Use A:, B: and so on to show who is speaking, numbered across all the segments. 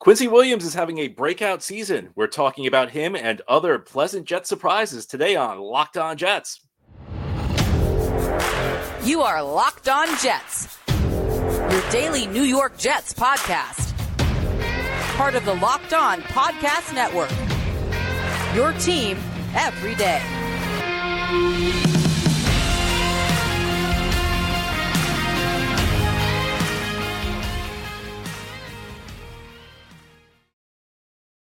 A: Quincy Williams is having a breakout season. We're talking about him and other pleasant Jet surprises today on Locked On Jets.
B: You are Locked On Jets, your daily New York Jets podcast. Part of the Locked On Podcast Network. Your team every day.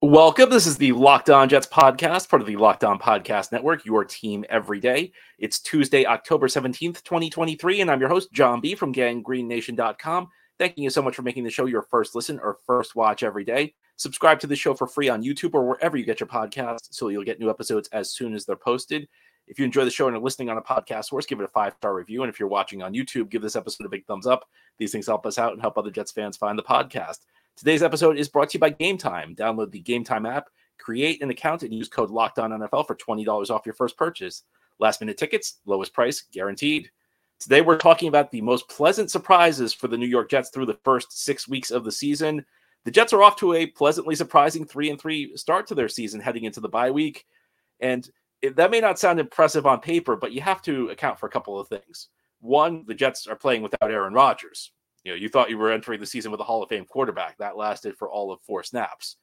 A: Welcome. This is the Locked On Jets podcast, part of the Locked On Podcast Network, your team every day. It's Tuesday, October 17th, 2023, and I'm your host, John B. from gangreennation.com. Thanking you so much for making the show your first listen or first watch every day. Subscribe to the show for free on YouTube or wherever you get your podcasts so you'll get new episodes as soon as they're posted. If you enjoy the show and are listening on a podcast source, give it a five star review. And if you're watching on YouTube, give this episode a big thumbs up. These things help us out and help other Jets fans find the podcast. Today's episode is brought to you by Game Time. Download the Game Time app, create an account, and use code LOCKEDONNFL for $20 off your first purchase. Last minute tickets, lowest price guaranteed. Today, we're talking about the most pleasant surprises for the New York Jets through the first six weeks of the season. The Jets are off to a pleasantly surprising three and three start to their season heading into the bye week. And that may not sound impressive on paper, but you have to account for a couple of things. One, the Jets are playing without Aaron Rodgers. You know, you thought you were entering the season with a Hall of Fame quarterback. That lasted for all of four snaps.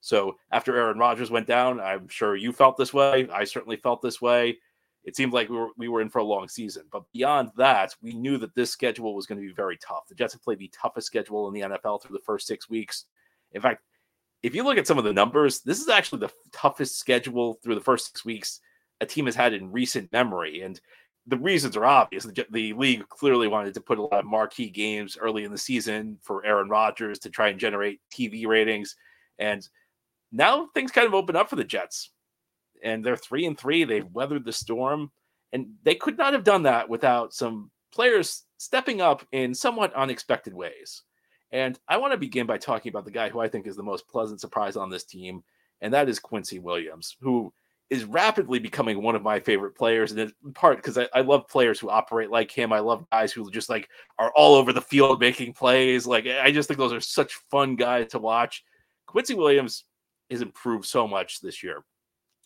A: So after Aaron Rodgers went down, I'm sure you felt this way. I certainly felt this way. It seemed like we were we were in for a long season. But beyond that, we knew that this schedule was going to be very tough. The Jets have played the toughest schedule in the NFL through the first six weeks. In fact, if you look at some of the numbers, this is actually the toughest schedule through the first six weeks a team has had in recent memory. And the reasons are obvious. The, the, league clearly wanted to put a lot of marquee games early in the season for Aaron Rodgers to try and generate TV ratings. And now things kind of open up for the Jets. And they're three and three. They've weathered the storm. And they could not have done that without some players stepping up in somewhat unexpected ways. And I want to begin by talking about the guy who I think is the most pleasant surprise on this team, and that is Quincy Williams, who is rapidly becoming one of my favorite players, and in part because I, I, love players who operate like him. I love guys who just like are all over the field making plays. Like I just think those are such fun guys to watch. Quincy Williams has improved so much this year.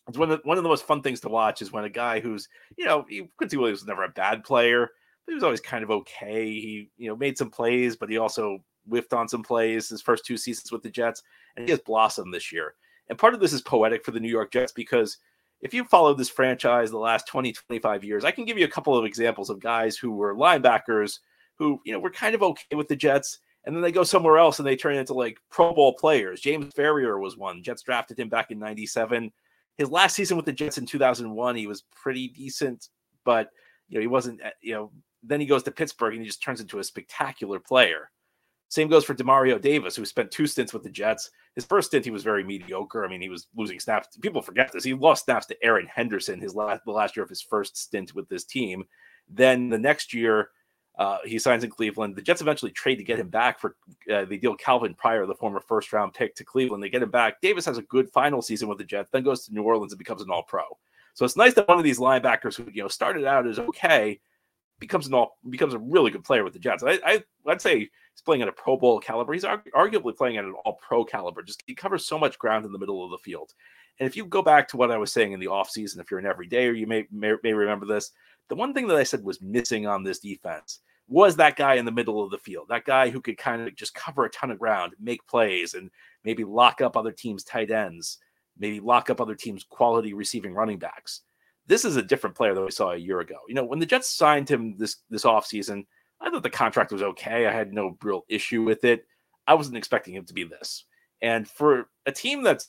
A: It's one of the, one of the most fun things to watch is when a guy who's you know he, Quincy Williams was never a bad player, but he was always kind of okay. He you know made some plays, but he also whiffed on some plays his first two seasons with the Jets, and he has blossomed this year. And part of this is poetic for the New York Jets because if you followed this franchise the last 20, 25 years, I can give you a couple of examples of guys who were linebackers who, you know, were kind of okay with the Jets. And then they go somewhere else and they turn into like Pro Bowl players. James Farrior was one. Jets drafted him back in 97. His last season with the Jets in 2001, he was pretty decent, but, you know, he wasn't, eh, you know, then he goes to Pittsburgh and he just turns into a spectacular player. Same goes for Demario Davis, who spent two stints with the Jets. His first stint, he was very mediocre. I mean, he was losing snaps. People forget this. He lost snaps to Erin Henderson his last the last year of his first stint with this team. Then the next year, uh, he signs in Cleveland. The Jets eventually trade to get him back for uh, they deal Calvin Pryor, the former first round pick, to Cleveland. They get him back. Davis has a good final season with the Jets, then goes to New Orleans and becomes an All Pro. So it's nice that one of these linebackers who you know started out as okay becomes an all becomes a really good player with the Jets. I, I would say he's playing at a Pro Bowl caliber. He's arguably playing at an All Pro caliber. Just he covers so much ground in the middle of the field. And if you go back to what I was saying in the offseason, if you're an everydayer, you may, may may remember this. The one thing that I said was missing on this defense was that guy in the middle of the field, that guy who could kind of just cover a ton of ground, make plays, and maybe lock up other teams' tight ends, maybe lock up other teams' quality receiving running backs this is a different player than we saw a year ago. You know, when the Jets signed him this this offseason, I thought the contract was okay. I had no real issue with it. I wasn't expecting him to be this. And for a team that's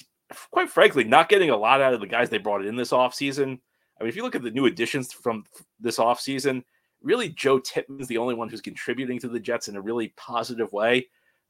A: quite frankly not getting a lot out of the guys they brought in this offseason, I mean, if you look at the new additions from this offseason, really Joe Tippmann's the only one who's contributing to the Jets in a really positive way.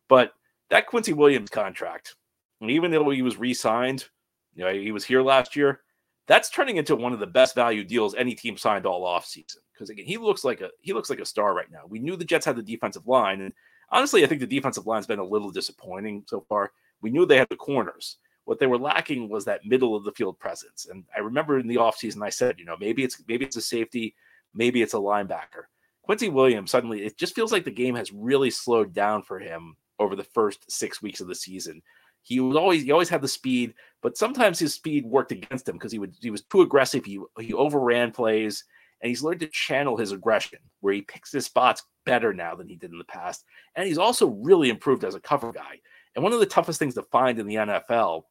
A: But that Quincy Williams contract, even though he was re-signed, you know, he was here last year, that's turning into one of the best value deals any team signed all off season. Because again, he looks like a he looks like a star right now. We knew the Jets had the defensive line, and honestly, I think the defensive line's been a little disappointing so far. We knew they had the corners. What they were lacking was that middle of the field presence. And I remember in the offseason, I said, you know, maybe it's maybe it's a safety, maybe it's a linebacker. Quincy Williams suddenly it just feels like the game has really slowed down for him over the first six weeks of the season. He was always he always had the speed, but sometimes his speed worked against him because he would he was too aggressive. He he overran plays, and he's learned to channel his aggression where he picks his spots better now than he did in the past. And he's also really improved as a cover guy. And one of the toughest things to find in the NFL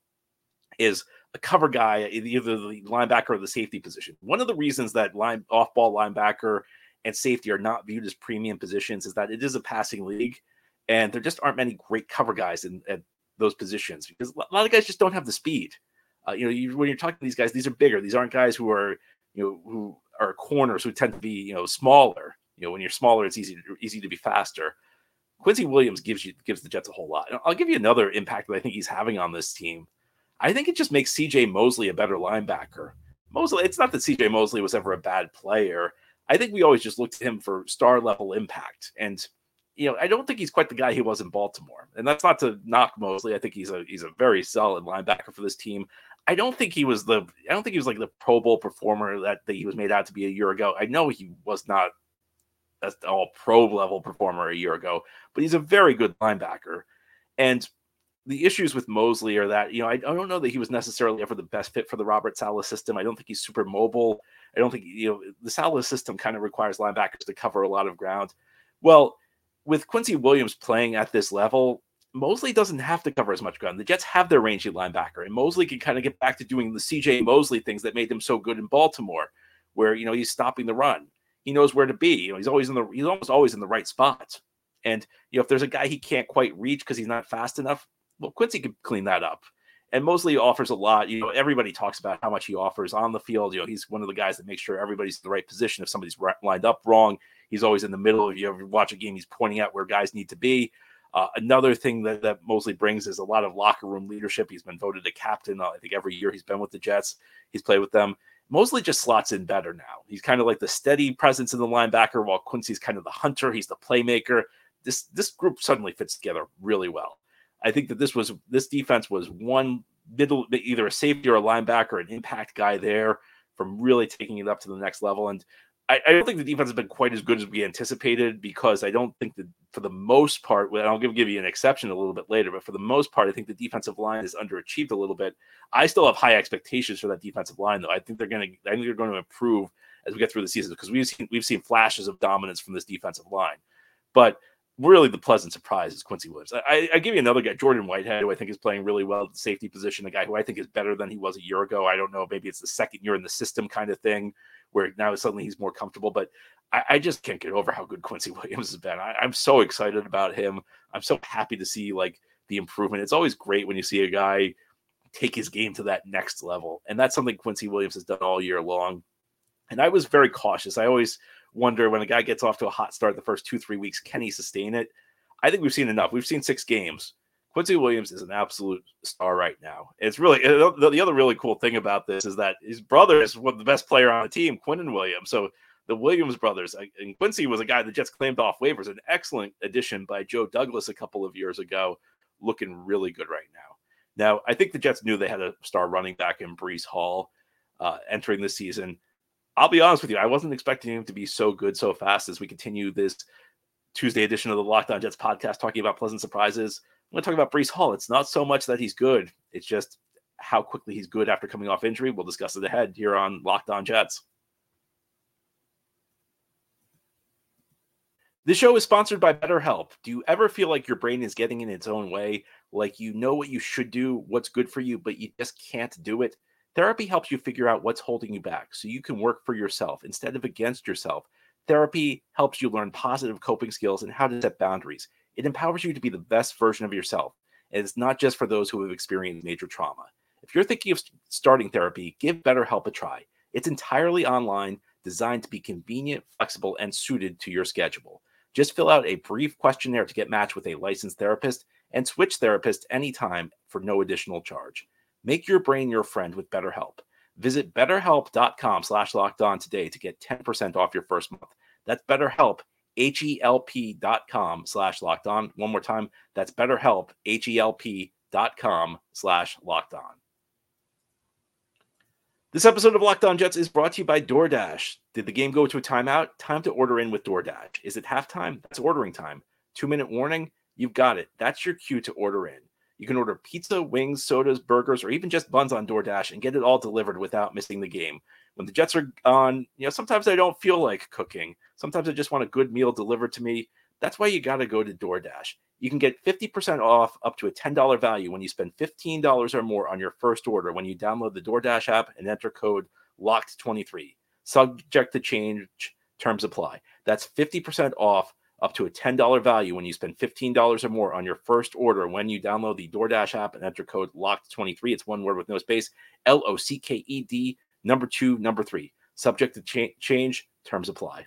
A: is a cover guy, either the linebacker or the safety position. One of the reasons that line off ball linebacker and safety are not viewed as premium positions is that it is a passing league, and there just aren't many great cover guys in at those positions because a lot of guys just don't have the speed. Uh, you know, you, when you're talking to these guys, these are bigger. These aren't guys who are you know who are corners who tend to be you know smaller. You know, when you're smaller, it's easy to, easy to be faster. Quincy Williams gives you gives the Jets a whole lot. I'll give you another impact that I think he's having on this team. I think it just makes CJ Mosley a better linebacker. Mosley, it's not that CJ Mosley was ever a bad player. I think we always just looked at him for star level impact. And you know, I don't think he's quite the guy he was in Baltimore. And that's not to knock Mosley. I think he's a he's a very solid linebacker for this team. I don't think he was the I don't think he was like the Pro Bowl performer that, that he was made out to be a year ago. I know he was not an all pro level performer a year ago, but he's a very good linebacker. And the issues with Mosley are that, you know, I, I, don't know that he was necessarily ever the best fit for the Robert Saleh system. I don't think he's super mobile. I don't think, you know, the Saleh system kind of requires linebackers to cover a lot of ground. Well, with Quincy Williams playing at this level, Mosley doesn't have to cover as much ground. The Jets have their rangy linebacker, and Mosley can kind of get back to doing the CJ Mosley things that made him so good in Baltimore, where you know he's stopping the run. He knows where to be. You know, he's always in the he's almost always in the right spot. And you know, if there's a guy he can't quite reach because he's not fast enough, well, Quincy could clean that up. And Mosley offers a lot. You know, everybody talks about how much he offers on the field. You know, he's one of the guys that makes sure everybody's in the right position. If somebody's lined up wrong, he's always in the middle. If you ever watch a game, he's pointing out where guys need to be. Uh, another thing that, that Mosley brings is a lot of locker room leadership. He's been voted a captain. Uh, I think every year he's been with the Jets, he's played with them. Mosley just slots in better now. He's kind of like the steady presence in the linebacker, while Quincy's kind of the hunter. He's the playmaker. This this group suddenly fits together really well. I think that this was this defense was one middle, either a safety or a linebacker, or an impact guy there from really taking it up to the next level. And I, I, don't think the defense has been quite as good as we anticipated because I don't think that for the most part, well, I'll give, give you an exception a little bit later, but for the most part, I think the defensive line is underachieved a little bit. I still have high expectations for that defensive line, though. I think they're going to, I think they're going to improve as we get through the season because we've seen we've seen flashes of dominance from this defensive line, but really the pleasant surprise is Quincy Williams. I, I, give you another guy, Jordan Whitehead, who I think is playing really well at the safety position, a guy who I think is better than he was a year ago. I don't know, maybe it's the second year in the system kind of thing where now suddenly he's more comfortable. But I, I just can't get over how good Quincy Williams has been. I, I'm so excited about him. I'm so happy to see like the improvement. It's always great when you see a guy take his game to that next level. And that's something Quincy Williams has done all year long. And I was very cautious. I always wonder when a guy gets off to a hot start the first two, three weeks, can he sustain it? I think we've seen enough. We've seen six games. Quincy Williams is an absolute star right now. It's really the other really cool thing about this is that his brother is one of the best player on the team, Quinnen Williams. So the Williams brothers and Quincy was a guy that just claimed off waivers, an excellent addition by Joe Douglas a couple of years ago, looking really good right now. Now I think the Jets knew they had a star running back in Breece Hall uh, entering the season. I'll be honest with you, I wasn't expecting him to be so good so fast as we continue this Tuesday edition of the Locked On Jets podcast talking about pleasant surprises. I'm going to talk about Breece Hall. It's not so much that he's good, it's just how quickly he's good after coming off injury. We'll discuss it ahead here on Locked On Jets. This show is sponsored by BetterHelp. Do you ever feel like your brain is getting in its own way? Like you know what you should do, what's good for you, but you just can't do it? Therapy helps you figure out what's holding you back so you can work for yourself instead of against yourself. Therapy helps you learn positive coping skills and how to set boundaries. It empowers you to be the best version of yourself. And it's not just for those who have experienced major trauma. If you're thinking of starting therapy, give BetterHelp a try. It's entirely online, designed to be convenient, flexible, and suited to your schedule. Just fill out a brief questionnaire to get matched with a licensed therapist and switch therapists anytime for no additional charge. Make your brain your friend with BetterHelp. Visit betterhelp.com slash locked on today to get 10% off your first month. That's BetterHelp, H-E-L-P dot com slash locked on. One more time. That's BetterHelp, H-E-L-P dot com slash locked on. This episode of Locked On Jets is brought to you by DoorDash. Did the game go to a timeout? Time to order in with DoorDash. Is it halftime? That's ordering time. Two minute warning? You've got it. That's your cue to order in. You can order pizza, wings, sodas, burgers, or even just buns on DoorDash and get it all delivered without missing the game. When the Jets are on, you know, sometimes I don't feel like cooking. Sometimes I just want a good meal delivered to me. That's why you got to go to DoorDash. You can get 50% off up to a $10 value when you spend $15 or more on your first order when you download the DoorDash app and enter code LOCKED23. Subject to change, terms apply. That's 50% off up to a $10 value when you spend $15 or more on your first order when you download the DoorDash app and enter code LOCKED23. It's one word with no space L O C K E D, number two, number three. Subject to cha- change, terms apply.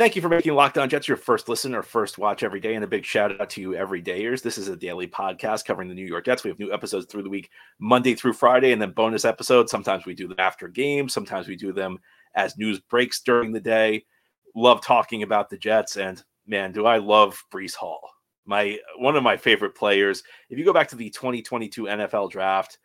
A: Thank you for making Locked On Jets your first listen or first watch every day. And a big shout out to you, everydayers. This is a daily podcast covering the New York Jets. We have new episodes through the week, Monday through Friday, and then bonus episodes. Sometimes we do them after games, sometimes we do them as news breaks during the day. Love talking about the Jets. And man, do I love Breece Hall. My one of my favorite players. If you go back to the 2022 NFL draft,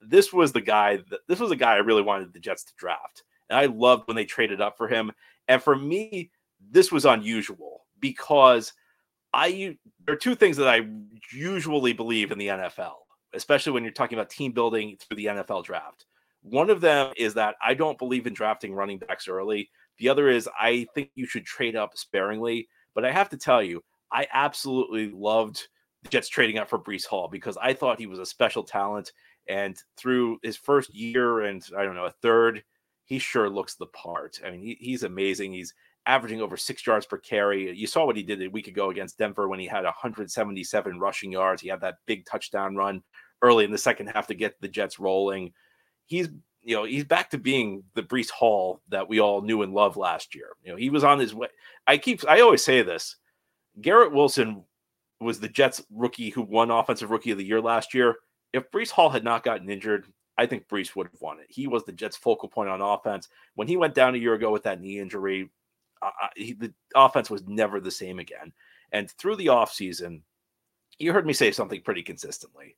A: this was the guy that this was a guy I really wanted the Jets to draft. And I loved when they traded up for him. And for me, this was unusual because I there are two things that I usually believe in the NFL, especially when you're talking about team building through the NFL draft. One of them is that I don't believe in drafting running backs early. The other is I think you should trade up sparingly. But I have to tell you, I absolutely loved the Jets trading up for Breece Hall because I thought he was a special talent. And through his first year and I don't know, a third, he sure looks the part. I mean, he, he's amazing. He's averaging over six yards per carry. You saw what he did a week ago against Denver when he had 177 rushing yards. He had that big touchdown run early in the second half to get the Jets rolling. He's you know he's back to being the Breece Hall that we all knew and loved last year. You know he was on his way. I keep I always say this. Garrett Wilson was the Jets rookie who won Offensive Rookie of the Year last year. If Breece Hall had not gotten injured, I think Breece would have won it. He was the Jets' focal point on offense. When he went down a year ago with that knee injury, uh, he, the offense was never the same again. And through the offseason, you heard me say something pretty consistently.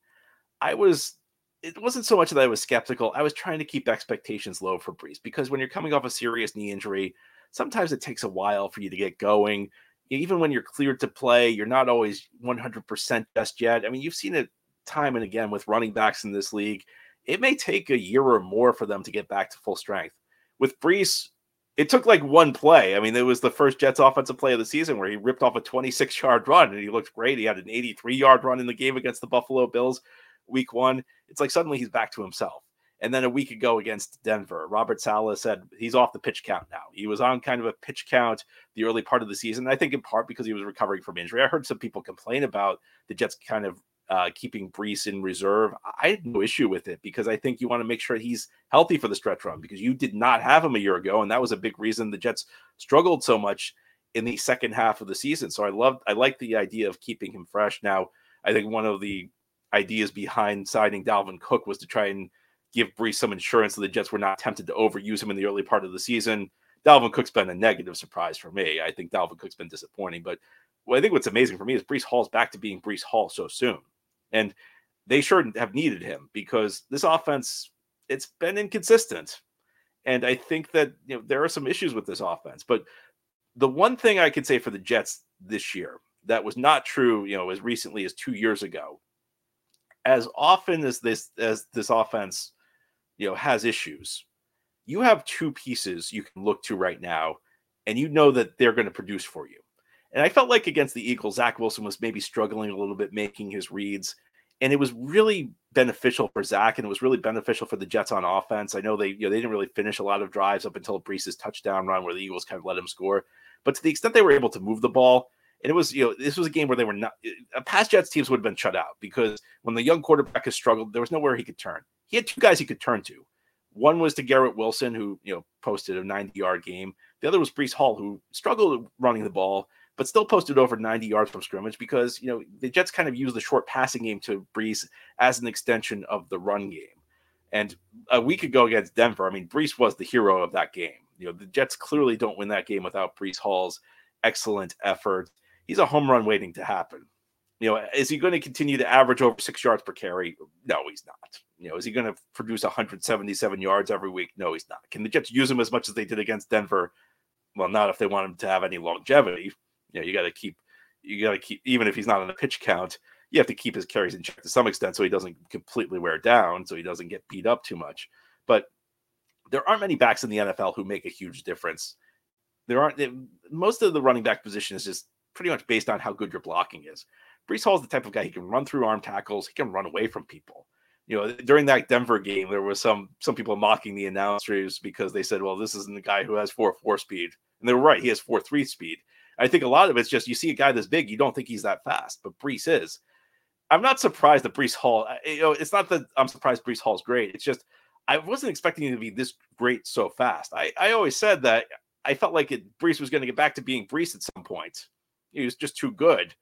A: I was, it wasn't so much that I was skeptical. I was trying to keep expectations low for Breece because when you're coming off a serious knee injury, sometimes it takes a while for you to get going. Even when you're cleared to play, you're not always 100% just yet. I mean, you've seen it time and again with running backs in this league. It may take a year or more for them to get back to full strength. With Breece, it took like one play. I mean, it was the first Jets offensive play of the season where he ripped off a 26 yard run and he looked great. He had an 83 yard run in the game against the Buffalo Bills week one. It's like suddenly he's back to himself. And then a week ago against Denver, Robert Saleh said he's off the pitch count now. He was on kind of a pitch count the early part of the season. I think in part because he was recovering from injury. I heard some people complain about the Jets kind of uh, keeping Breece in reserve. I had no issue with it because I think you want to make sure he's healthy for the stretch run because you did not have him a year ago, and that was a big reason the Jets struggled so much in the second half of the season. So I loved, I like the idea of keeping him fresh. Now, I think one of the ideas behind signing Dalvin Cook was to try and give Breece some insurance so the Jets were not tempted to overuse him in the early part of the season. Dalvin Cook's been a negative surprise for me. I think Dalvin Cook's been disappointing, but I think what's amazing for me is Breece Hall's back to being Breece Hall so soon. And they sure have needed him because this offense, it's been inconsistent. And I think that you know there are some issues with this offense. But the one thing I could say for the Jets this year that was not true, you know, as recently as two years ago, as often as this as this offense, you know, has issues, you have two pieces you can look to right now, and you know that they're going to produce for you. And I felt like against the Eagles, Zach Wilson was maybe struggling a little bit making his reads. And it was really beneficial for Zach, and it was really beneficial for the Jets on offense. I know they, you know, they didn't really finish a lot of drives up until Breece's touchdown run, where the Eagles kind of let him score. But to the extent they were able to move the ball, and it was, you know, this was a game where they were not. A past Jets teams would have been shut out because when the young quarterback has struggled, there was nowhere he could turn. He had two guys he could turn to. One was to Garrett Wilson, who you know posted a 90 yard game. The other was Breece Hall, who struggled running the ball but still posted over 90 yards from scrimmage because you know the Jets kind of use the short passing game to Breece as an extension of the run game. And a week ago against Denver, I mean, Breece was the hero of that game. You know, the Jets clearly don't win that game without Breece Hall's excellent effort. He's a home run waiting to happen. You know, is he going to continue to average over six yards per carry? No, he's not. You know, is he going to produce 177 yards every week? No, he's not. Can the Jets use him as much as they did against Denver? Well, not if they want him to have any longevity you know you got to keep you got to keep even if he's not on a pitch count, you have to keep his carries in check to some extent so he doesn't completely wear down, so he doesn't get beat up too much. But there aren't many backs in the NFL who make a huge difference. There aren't most of the running back position is just pretty much based on how good your blocking is. Breece Hall is the type of guy he can run through arm tackles, he can run away from people. You know, during that Denver game, there was some some people mocking the announcers because they said, "Well, this isn't the guy who has four four speed," and they were right. He has four three speed. I think a lot of it's just you see a guy this big, you don't think he's that fast, but Breece is. I'm not surprised that Breece Hall. You know, it's not that I'm surprised Breece Hall's great. It's just I wasn't expecting him to be this great so fast. I I always said that I felt like it, Breece was going to get back to being Breece at some point. He was just too good.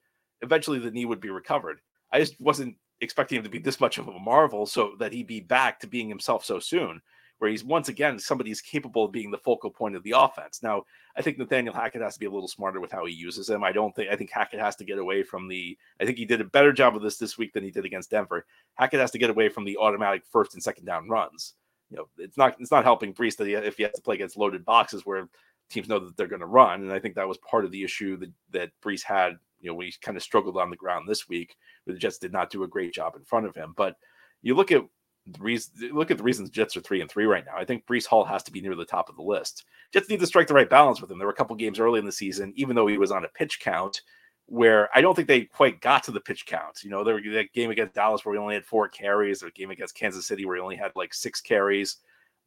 A: Eventually, the knee would be recovered. I just wasn't expecting him to be this much of a marvel so that he'd be back to being himself so soon where he's once again somebody who's capable of being the focal point of the offense. Now, I think Nathaniel Hackett has to be a little smarter with how he uses him. I don't think I think Hackett has to get away from the. I think he did a better job of this this week than he did against Denver. Hackett has to get away from the automatic first and second down runs. You know, it's not it's not helping Breece that he, if he has to play against loaded boxes where teams know that they're going to run, and I think that was part of the issue that that Breece had. You know, we kind of struggled on the ground this week, where the Jets did not do a great job in front of him. But you look at the reason, look at the reasons Jets are three and three right now. I think Breece Hall has to be near the top of the list. Jets need to strike the right balance with him. There were a couple games early in the season, even though he was on a pitch count, where I don't think they quite got to the pitch count. You know, there was that game against Dallas where he only had four carries, or a game against Kansas City where he only had like six carries.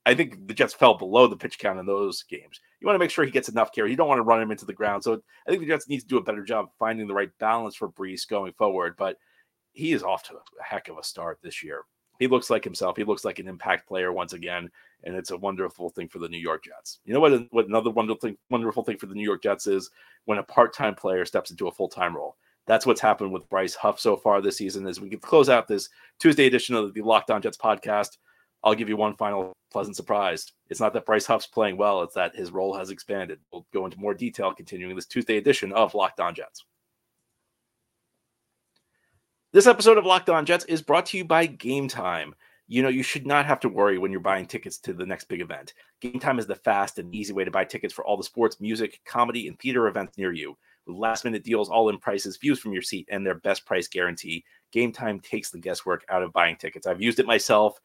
A: I think the Jets fell below the pitch count in those games. You want to make sure he gets enough carry. You don't want to run him into the ground. So I think the Jets need to do a better job finding the right balance for Breece going forward. But he is off to a heck of a start this year he looks like himself. He looks like an impact player once again, and it's a wonderful thing for the New York Jets. You know what? What another wonderful thing, wonderful thing for the New York Jets is when a part-time player steps into a full-time role. That's what's happened with Bryce Huff so far this season. As we close out this Tuesday edition of the Locked On Jets podcast, I'll give you one final pleasant surprise. It's not that Bryce Huff's playing well; it's that his role has expanded. We'll go into more detail continuing this Tuesday edition of Locked On Jets. This episode of Locked On Jets is brought to you by Game Time. You know, you should not have to worry when you're buying tickets to the next big event. Game Time is the fast and easy way to buy tickets for all the sports, music, comedy, and theater events near you. With last minute deals, all in prices, views from your seat, and their best price guarantee, Game Time takes the guesswork out of buying tickets. I've used it myself.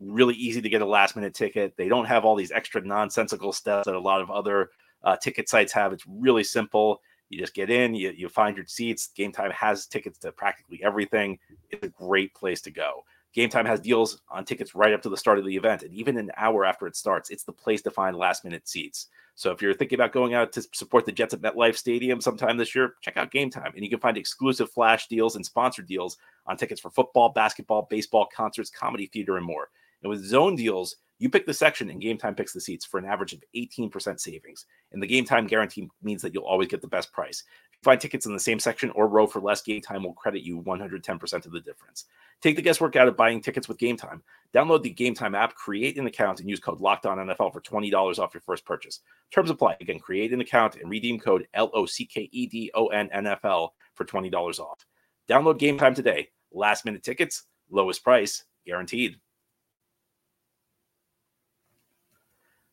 A: Really easy to get a last minute ticket. They don't have all these extra nonsensical steps that a lot of other uh, ticket sites have. It's really simple. You just get in, you, you find your seats. Game Time has tickets to practically everything. It's a great place to go. Game Time has deals on tickets right up to the start of the event, and even an hour after it starts, it's the place to find last minute seats. So if you're thinking about going out to support the Jets at MetLife Stadium sometime this year, check out Game Time, and you can find exclusive flash deals and sponsor deals on tickets for football, basketball, baseball, concerts, comedy, theater, and more. And with zone deals, you pick the section and Game Time picks the seats for an average of 18% savings. And the Game Time guarantee means that you'll always get the best price. If you find tickets in the same section or row for less, Game Time will credit you 110% of the difference. Take the guesswork out of buying tickets with Game Time. Download the Game Time app, create an account, and use code LOCKEDONNFL for $20 off your first purchase. Terms apply. Again, create an account and redeem code L-O-C-K-E-D-O-N-N-F-L for $20 off. Download Game Time today. Last minute tickets, lowest price, guaranteed.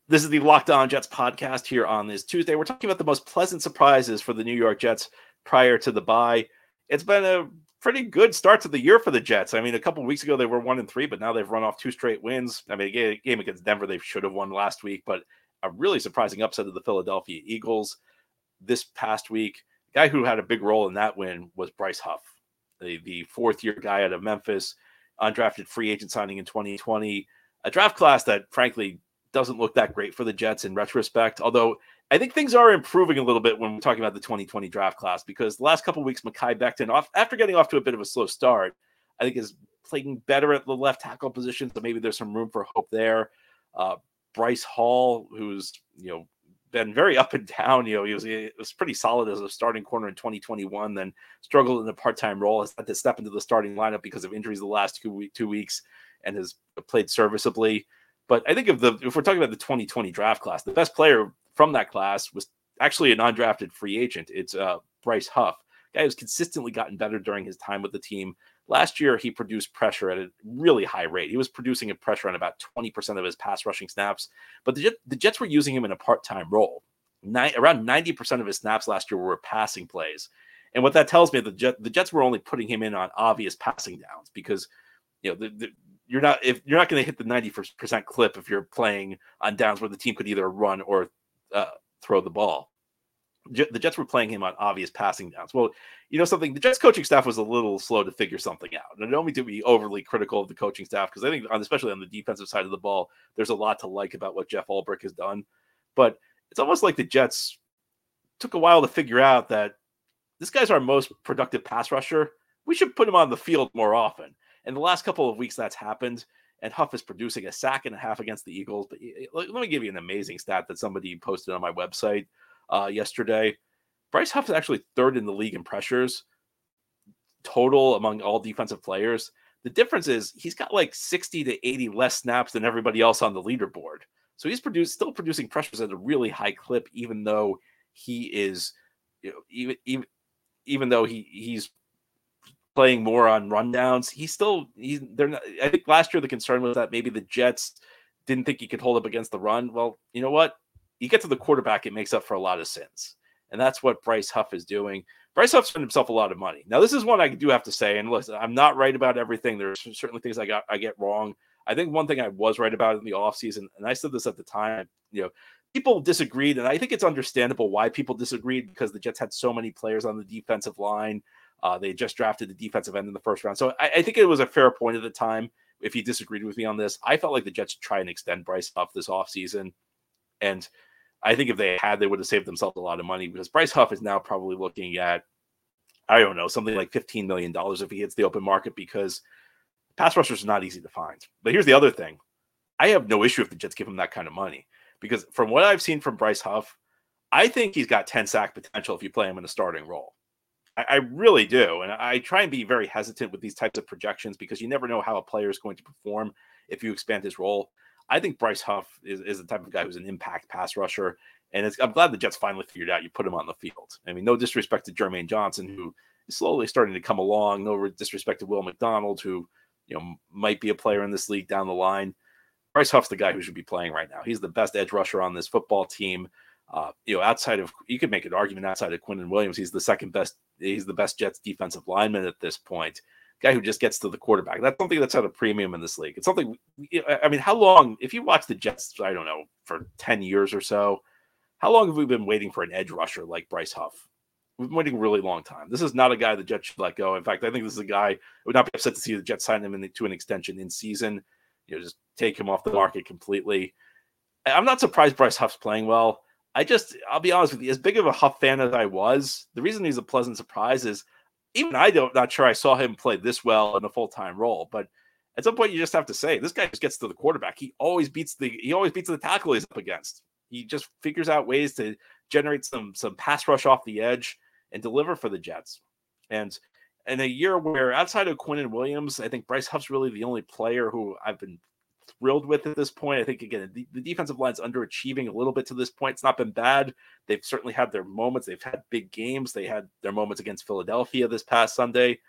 A: This is the Locked On Jets podcast here on this Tuesday. We're talking about the most pleasant surprises for the New York Jets prior to the bye. It's been a pretty good start to the year for the Jets. I mean, a couple weeks ago they were one and three, but now they've run off two straight wins. I mean, a game against Denver they should have won last week, but a really surprising upset of the Philadelphia Eagles this past week. The guy who had a big role in that win was Bryce Huff, the, the fourth year guy out of Memphis, undrafted free agent signing in 2020. A draft class that, frankly, doesn't look that great for the Jets in retrospect. Although I think things are improving a little bit when we're talking about the 2020 draft class because the last couple weeks, Mekhi Becton, off after getting off to a bit of a slow start, I think is playing better at the left tackle position. So maybe there's some room for hope there. Uh, Bryce Hall, who's you know been very up and down. You know, he was he was pretty solid as a starting corner in 2021, then struggled in a part-time role, has had to step into the starting lineup because of injuries the last two week, two weeks, and has played serviceably. But I think if the if we're talking about the 2020 draft class, the best player from that class was actually a non-drafted free agent. It's uh, Bryce Huff, guy who's consistently gotten better during his time with the team. Last year, he produced pressure at a really high rate. He was producing a pressure on about 20% of his pass rushing snaps, but the, the Jets were using him in a part-time role. Nine, around 90% of his snaps last year were passing plays. And what that tells me, the Jet, the Jets were only putting him in on obvious passing downs because, you know, the, the, you're not if you're not going to hit the 90% clip if you're playing on downs where the team could either run or uh, throw the ball. The Jets were playing him on obvious passing downs. Well, you know something, the Jets coaching staff was a little slow to figure something out. And I don't mean to be overly critical of the coaching staff because I think, on, especially on the defensive side of the ball, there's a lot to like about what Jeff Ulbrich has done. But it's almost like the Jets took a while to figure out that this guy's our most productive pass rusher. We should put him on the field more often. And the last couple of weeks, that's happened. And Huff is producing a sack and a half against the Eagles. But let me give you an amazing stat that somebody posted on my website uh, yesterday. Bryce Huff is actually third in the league in pressures total among all defensive players. The difference is he's got like 60 to 80 less snaps than everybody else on the leaderboard. So he's produced still producing pressures at a really high clip, even though he is, you know, even even even though he he's playing more on rundowns, he's still he's they're not. I think last year the concern was that maybe the Jets didn't think he could hold up against the run. Well, you know what? You get to the quarterback, it makes up for a lot of sins. And that's what Bryce Huff is doing. Bryce Huff spent himself a lot of money. Now, this is one I do have to say, and listen, I'm not right about everything. There's certainly things I got I get wrong. I think one thing I was right about in the offseason, and I said this at the time, you know, people disagreed, and I think it's understandable why people disagreed because the Jets had so many players on the defensive line. Uh, they just drafted the defensive end in the first round. So I, I, think it was a fair point at the time. If you disagreed with me on this, I felt like the Jets try and extend Bryce Huff this offseason. And I think if they had, they would have saved themselves a lot of money because Bryce Huff is now probably looking at, I don't know, something like $15 million if he hits the open market because pass rushers are not easy to find. But here's the other thing I have no issue if the Jets give him that kind of money because from what I've seen from Bryce Huff, I think he's got 10 sack potential if you play him in a starting role. I, I really do. And I try and be very hesitant with these types of projections because you never know how a player is going to perform if you expand his role. I think Bryce Huff is, is the type of guy who's an impact pass rusher. And I'm glad the Jets finally figured out you put him on the field. I mean, no disrespect to Jermaine Johnson, who is slowly starting to come along. No disrespect to Will McDonald, who you know might be a player in this league down the line. Bryce Huff's the guy who should be playing right now. He's the best edge rusher on this football team. Uh, you know, outside of you could make an argument outside of Quinnen Williams, he's the second best. He's the best Jets defensive lineman at this point. Guy who just gets to the quarterback. That's something that's at a premium in this league. It's something. I mean, how long? If you watch the Jets, I don't know, for ten years or so, how long have we been waiting for an edge rusher like Bryce Huff? We've been waiting a really long time. This is not a guy the Jets should let go. In fact, I think this is a guy I would not be upset to see the Jets sign him into an extension in season. You know, just take him off the market completely. I'm not surprised Bryce Huff's playing well. I just, I'll be honest with you, as big of a Huff fan as I was, the reason he's a pleasant surprise is even I don't not sure I saw him play this well in a full time role. But at some point, you just have to say this guy just gets to the quarterback. He always beats the he always beats the tackle he's up against. He just figures out ways to generate some some pass rush off the edge and deliver for the Jets. And in a year where outside of Quinnen Williams, I think Bryce Huff's really the only player who I've been thrilled with at this point. I think again the, the defensive line's underachieving a little bit to this point. It's not been bad. They've certainly had their moments. They've had big games. They had their moments against Philadelphia this past Sunday.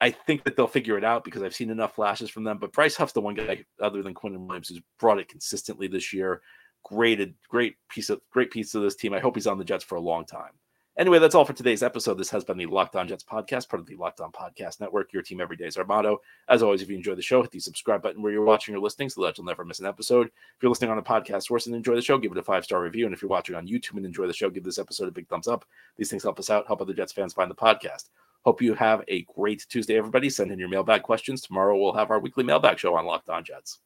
A: I think that they'll figure it out because I've seen enough flashes from them. But Bryce Huff's the one guy other than Quinnen Williams who's brought it consistently this year. Great, great piece of great piece of this team. I hope he's on the Jets for a long time. Anyway, that's all for today's episode. This has been the Locked On Jets podcast, part of the Locked On Podcast Network. Your team every day is our motto. As always, if you enjoy the show, hit the subscribe button where you're watching or listening so that you'll never miss an episode. If you're listening on a podcast source and enjoy the show, give it a five star review. And if you're watching on YouTube and enjoy the show, give this episode a big thumbs up. These things help us out, help other Jets fans find the podcast. Hope you have a great Tuesday, everybody. Send in your mailbag questions. Tomorrow we'll have our weekly mailbag show on Locked On Jets.